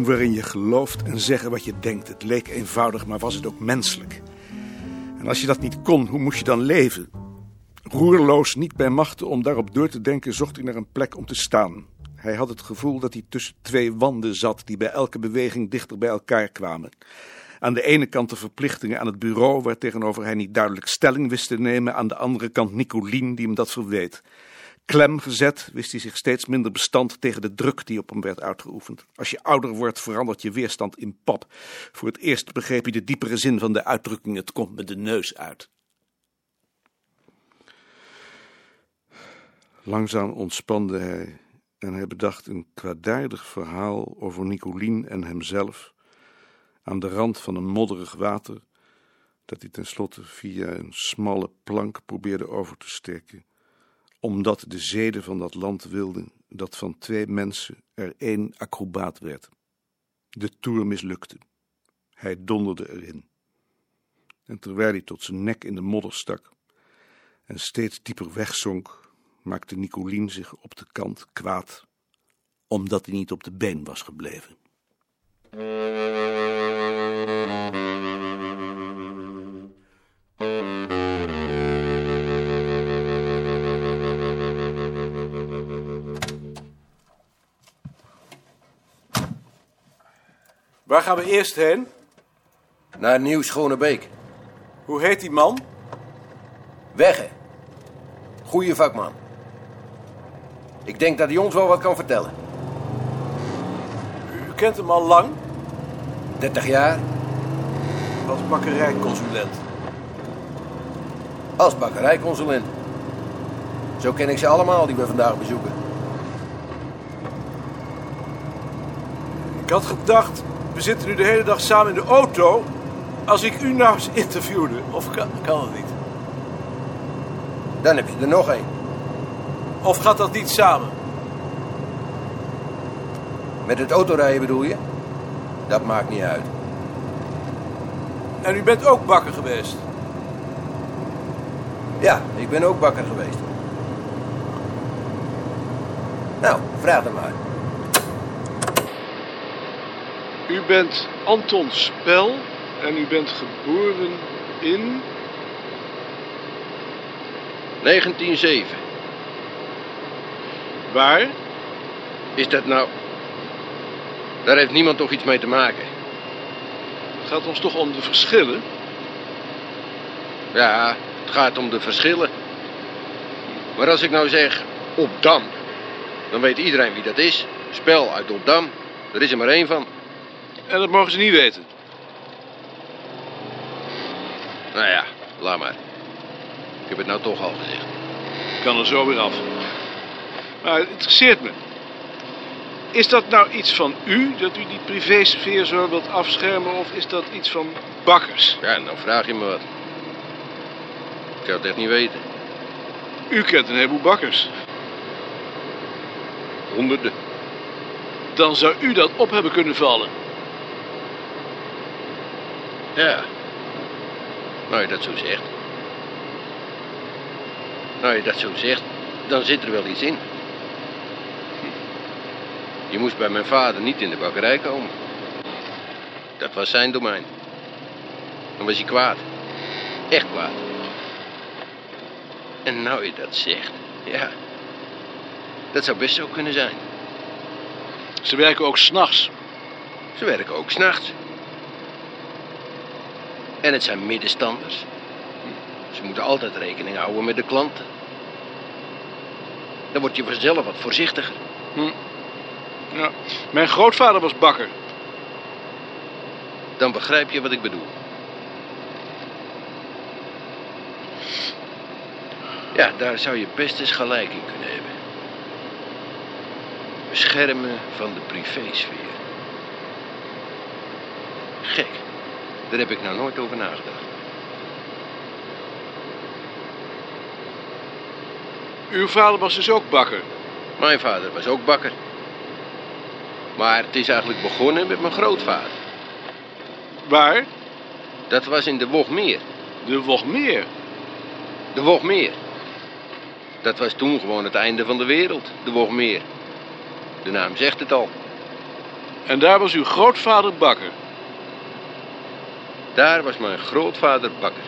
Waarin je gelooft en zeggen wat je denkt. Het leek eenvoudig, maar was het ook menselijk. En als je dat niet kon, hoe moest je dan leven? Roerloos, niet bij machten om daarop door te denken, zocht hij naar een plek om te staan. Hij had het gevoel dat hij tussen twee wanden zat die bij elke beweging dichter bij elkaar kwamen. Aan de ene kant de verplichtingen aan het bureau, waar tegenover hij niet duidelijk stelling wist te nemen. Aan de andere kant Nicolien, die hem dat verweet. Klem gezet wist hij zich steeds minder bestand tegen de druk die op hem werd uitgeoefend. Als je ouder wordt, verandert je weerstand in pap. Voor het eerst begreep hij de diepere zin van de uitdrukking: het komt met de neus uit. Langzaam ontspande hij en hij bedacht een kwaadaardig verhaal over Nicolien en hemzelf aan de rand van een modderig water, dat hij tenslotte via een smalle plank probeerde over te steken, omdat de zeden van dat land wilden dat van twee mensen er één acrobaat werd. De toer mislukte. Hij donderde erin. En terwijl hij tot zijn nek in de modder stak en steeds dieper wegzonk, maakte Nicolien zich op de kant kwaad, omdat hij niet op de been was gebleven. Waar gaan we eerst heen? Naar Nieuw Schonebeek. Hoe heet die man? Wegge. Goeie vakman. Ik denk dat hij ons wel wat kan vertellen. U kent hem al lang? 30 jaar Was bakkerijconsulent. als bakkerijconsulent. Zo ken ik ze allemaal die we vandaag bezoeken. Ik had gedacht, we zitten nu de hele dag samen in de auto. Als ik u nou eens interviewde, of kan, kan dat niet? Dan heb je er nog één. Of gaat dat niet samen? Met het autorijden bedoel je? Dat maakt niet uit. En u bent ook bakker geweest. Ja, ik ben ook bakker geweest. Nou, vraag dan maar. U bent Anton Spel en u bent geboren in... 1907. Waar? Is dat nou... Daar heeft niemand toch iets mee te maken? Het gaat ons toch om de verschillen? Ja, het gaat om de verschillen. Maar als ik nou zeg Opdam, dan weet iedereen wie dat is. Spel uit Opdam. Er is er maar één van. En dat mogen ze niet weten. Nou ja, laat maar. Ik heb het nou toch al gezegd. Ik kan er zo weer af. Maar het interesseert me. Is dat nou iets van u, dat u die privésfeer zo wilt afschermen, of is dat iets van bakkers? Ja, nou vraag je me wat. Ik zou het echt niet weten. U kent een heleboel bakkers. Honderden. Dan zou u dat op hebben kunnen vallen. Ja. Nou je dat zo zegt. Nou je dat zo zegt, dan zit er wel iets in. Je moest bij mijn vader niet in de bakkerij komen. Dat was zijn domein. Dan was hij kwaad. Echt kwaad. En nou je dat zegt, ja. Dat zou best zo kunnen zijn. Ze werken ook s'nachts. Ze werken ook s'nachts. En het zijn middenstanders. Ze moeten altijd rekening houden met de klanten. Dan word je vanzelf wat voorzichtiger. Ja. Mijn grootvader was bakker. Dan begrijp je wat ik bedoel. Ja, daar zou je best eens gelijk in kunnen hebben. Beschermen van de privésfeer. Daar heb ik nou nooit over nagedacht. Uw vader was dus ook bakker. Mijn vader was ook bakker. Maar het is eigenlijk begonnen met mijn grootvader. Waar? Dat was in de Wogmeer. De Wogmeer. De Wogmeer. Dat was toen gewoon het einde van de wereld, de Wogmeer. De naam zegt het al. En daar was uw grootvader bakker. Daar was mijn grootvader bakker.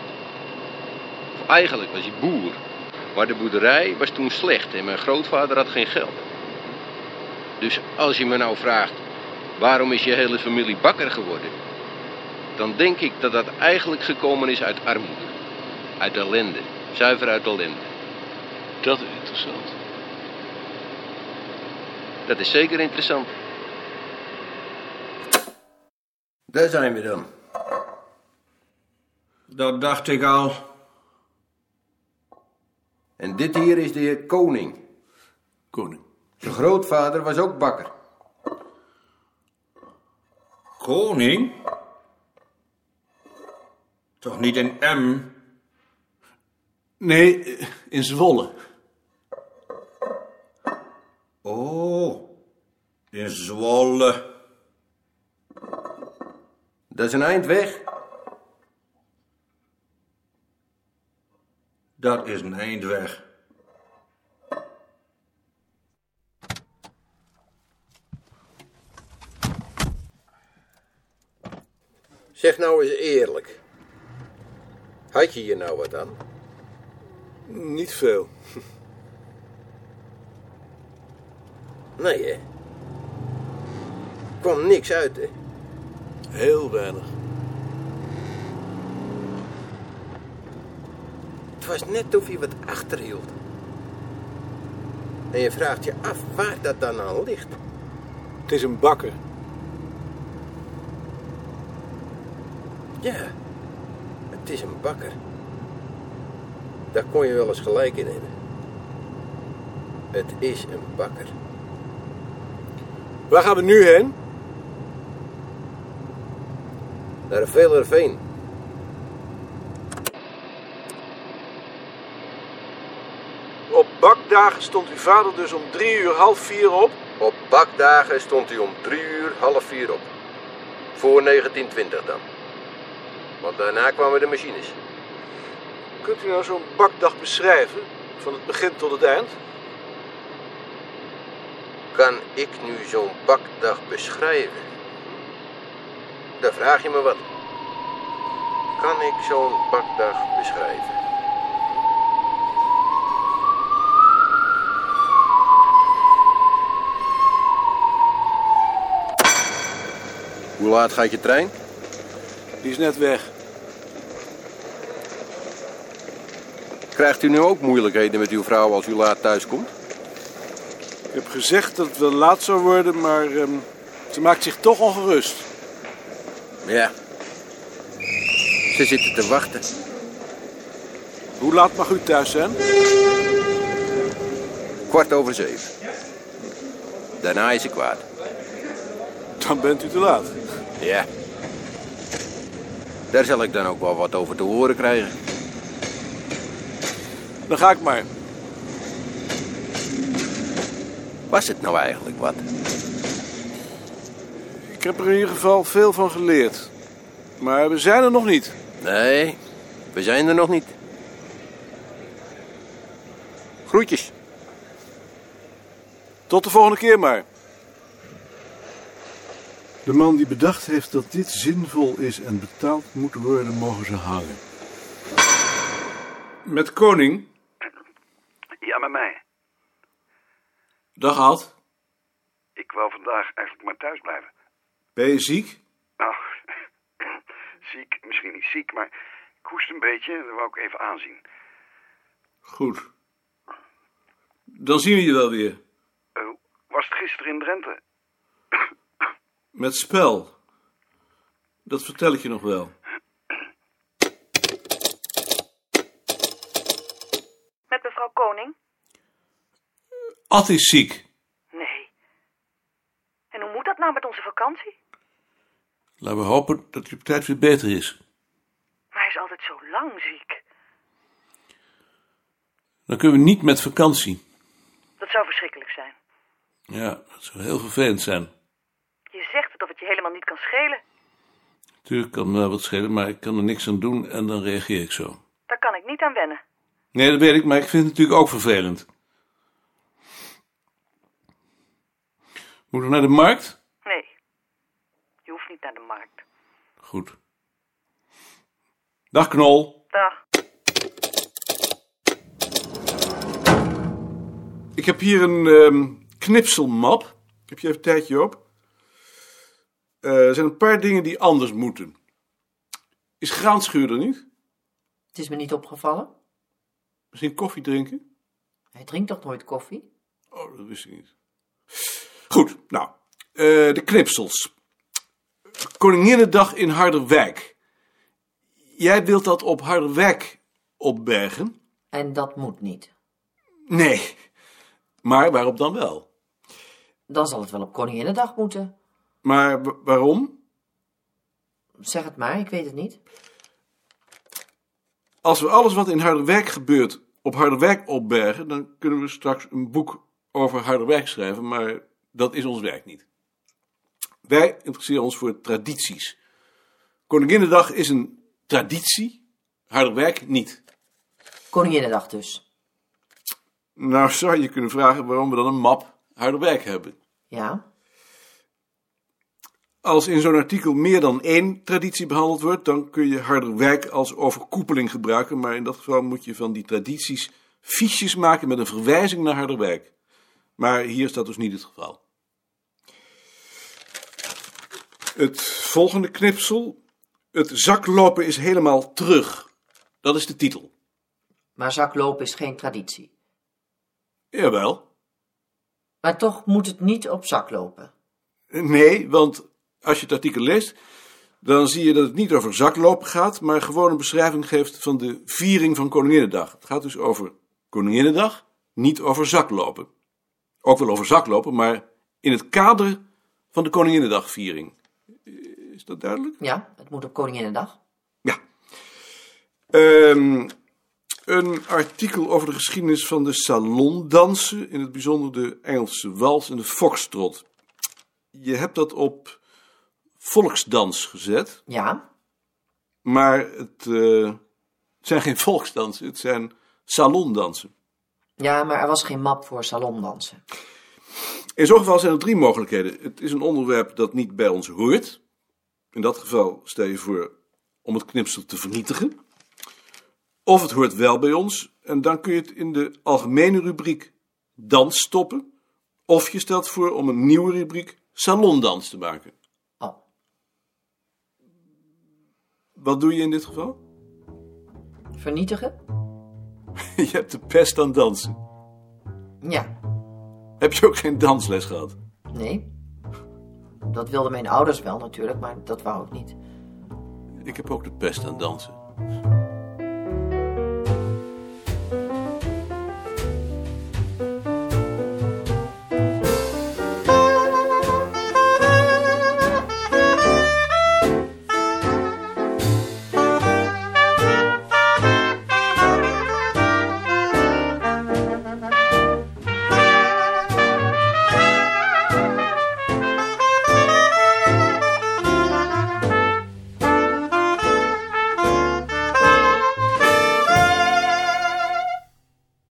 Of eigenlijk was hij boer. Maar de boerderij was toen slecht en mijn grootvader had geen geld. Dus als je me nou vraagt, waarom is je hele familie bakker geworden? Dan denk ik dat dat eigenlijk gekomen is uit armoede. Uit ellende. Zuiver uit ellende. Dat is interessant. Dat is zeker interessant. Daar zijn we dan. Dat dacht ik al. En dit hier is de heer Koning. Koning. Zijn grootvader was ook bakker. Koning? Toch niet in M? Nee, in Zwolle. Oh, in Zwolle. Dat is een eind weg. Dat is een eindweg. Zeg nou eens eerlijk. Had je hier nou wat aan? Niet veel. Nee, hè? Kwam niks uit, hè? Heel weinig. Het was net of je wat achterhield. En je vraagt je af waar dat dan aan ligt. Het is een bakker. Ja, het is een bakker. Daar kon je wel eens gelijk in hebben. Het is een bakker. Waar gaan we nu heen? Naar de Velerveen. Op bakdagen stond uw vader dus om drie uur half vier op. Op bakdagen stond hij om drie uur, half vier op. Voor 1920 dan. Want daarna kwamen de machines. Kunt u nou zo'n bakdag beschrijven? Van het begin tot het eind? Kan ik nu zo'n bakdag beschrijven? Daar vraag je me wat. Kan ik zo'n bakdag beschrijven? Hoe laat gaat je trein? Die is net weg. Krijgt u nu ook moeilijkheden met uw vrouw als u laat thuis komt? Ik heb gezegd dat het wel laat zou worden, maar ehm, ze maakt zich toch ongerust. Ja. Ze zitten te wachten. Hoe laat mag u thuis zijn? Kwart over zeven. Daarna is ze kwaad. Dan bent u te laat. Ja. Daar zal ik dan ook wel wat over te horen krijgen. Dan ga ik maar. Was het nou eigenlijk wat? Ik heb er in ieder geval veel van geleerd. Maar we zijn er nog niet. Nee, we zijn er nog niet. Groetjes. Tot de volgende keer maar. De man die bedacht heeft dat dit zinvol is en betaald moet worden, mogen ze hangen. Met koning. Ja, met mij. Dag Ad. Ik wil vandaag eigenlijk maar thuis blijven. Ben je ziek? Nou, ziek, misschien niet ziek, maar ik hoest een beetje. Dat wou ik even aanzien. Goed. Dan zien we je wel weer. Eh, was het gisteren in Drenthe? Met spel. Dat vertel ik je nog wel. Met mevrouw Koning? Ad is ziek. Nee. En hoe moet dat nou met onze vakantie? Laten we hopen dat hij op tijd weer beter is. Maar hij is altijd zo lang ziek. Dan kunnen we niet met vakantie. Dat zou verschrikkelijk zijn. Ja, dat zou heel vervelend zijn. Je zegt het of het je helemaal niet kan schelen. Tuurlijk kan me wel wat schelen, maar ik kan er niks aan doen en dan reageer ik zo. Daar kan ik niet aan wennen. Nee, dat weet ik, maar ik vind het natuurlijk ook vervelend. Moeten we naar de markt? Nee. Goed. Dag, Knol. Dag. Ik heb hier een ehm, knipselmap. Heb je even een tijdje op? Eh, er zijn een paar dingen die anders moeten. Is graanschuur er niet? Het is me niet opgevallen. Misschien koffie drinken? Hij drinkt toch nooit koffie? Oh, dat wist ik niet. Goed, nou. eh, de knipsels. Koninginnedag in Harderwijk. Jij wilt dat op Harderwijk opbergen? En dat moet niet. Nee. Maar waarop dan wel? Dan zal het wel op Koninginnedag moeten. Maar wa- waarom? Zeg het maar, ik weet het niet. Als we alles wat in Harderwijk gebeurt op Harderwijk opbergen, dan kunnen we straks een boek over Harderwijk schrijven, maar dat is ons werk niet. Wij interesseren ons voor tradities. Koninginnedag is een traditie, Harderwijk niet. Koninginnedag dus. Nou zou je kunnen vragen waarom we dan een map Harderwijk hebben. Ja, Als in zo'n artikel meer dan één traditie behandeld wordt, dan kun je Harderwijk als overkoepeling gebruiken, maar in dat geval moet je van die tradities fiches maken met een verwijzing naar Harderwijk. Maar hier is dat dus niet het geval. Het volgende knipsel. Het zaklopen is helemaal terug. Dat is de titel. maar zaklopen is geen traditie. Jawel. Maar toch moet het niet op zak lopen. Nee, want als je het artikel leest, dan zie je dat het niet over zaklopen gaat, maar gewoon een beschrijving geeft van de viering van Koninginnedag. Het gaat dus over Koninginnedag, niet over zaklopen. Ook wel over zaklopen, maar in het kader van de Koninginnedagviering. Is dat duidelijk? Ja, het moet op Koninginnedag. Ja. Ehm, een artikel over de geschiedenis van de salondansen, in het bijzonder de Engelse wals en de foxtrot. Je hebt dat op volksdans gezet, Ja, maar het, eh, het zijn geen volksdansen, het zijn salondansen. ja, maar er was geen map voor salondansen. In zo'n geval zijn er drie mogelijkheden. Het is een onderwerp dat niet bij ons hoort. In dat geval stel je voor om het knipsel te vernietigen. Of het hoort wel bij ons en dan kun je het in de algemene rubriek dans stoppen. Of je stelt voor om een nieuwe rubriek salondans te maken. Oh, Wat doe je in dit geval? vernietigen? Je hebt de pest aan dansen. Ja, Heb je ook geen dansles gehad? nee. Dat wilden mijn ouders wel natuurlijk, maar dat wou ik niet. Ik heb ook de pest aan dansen.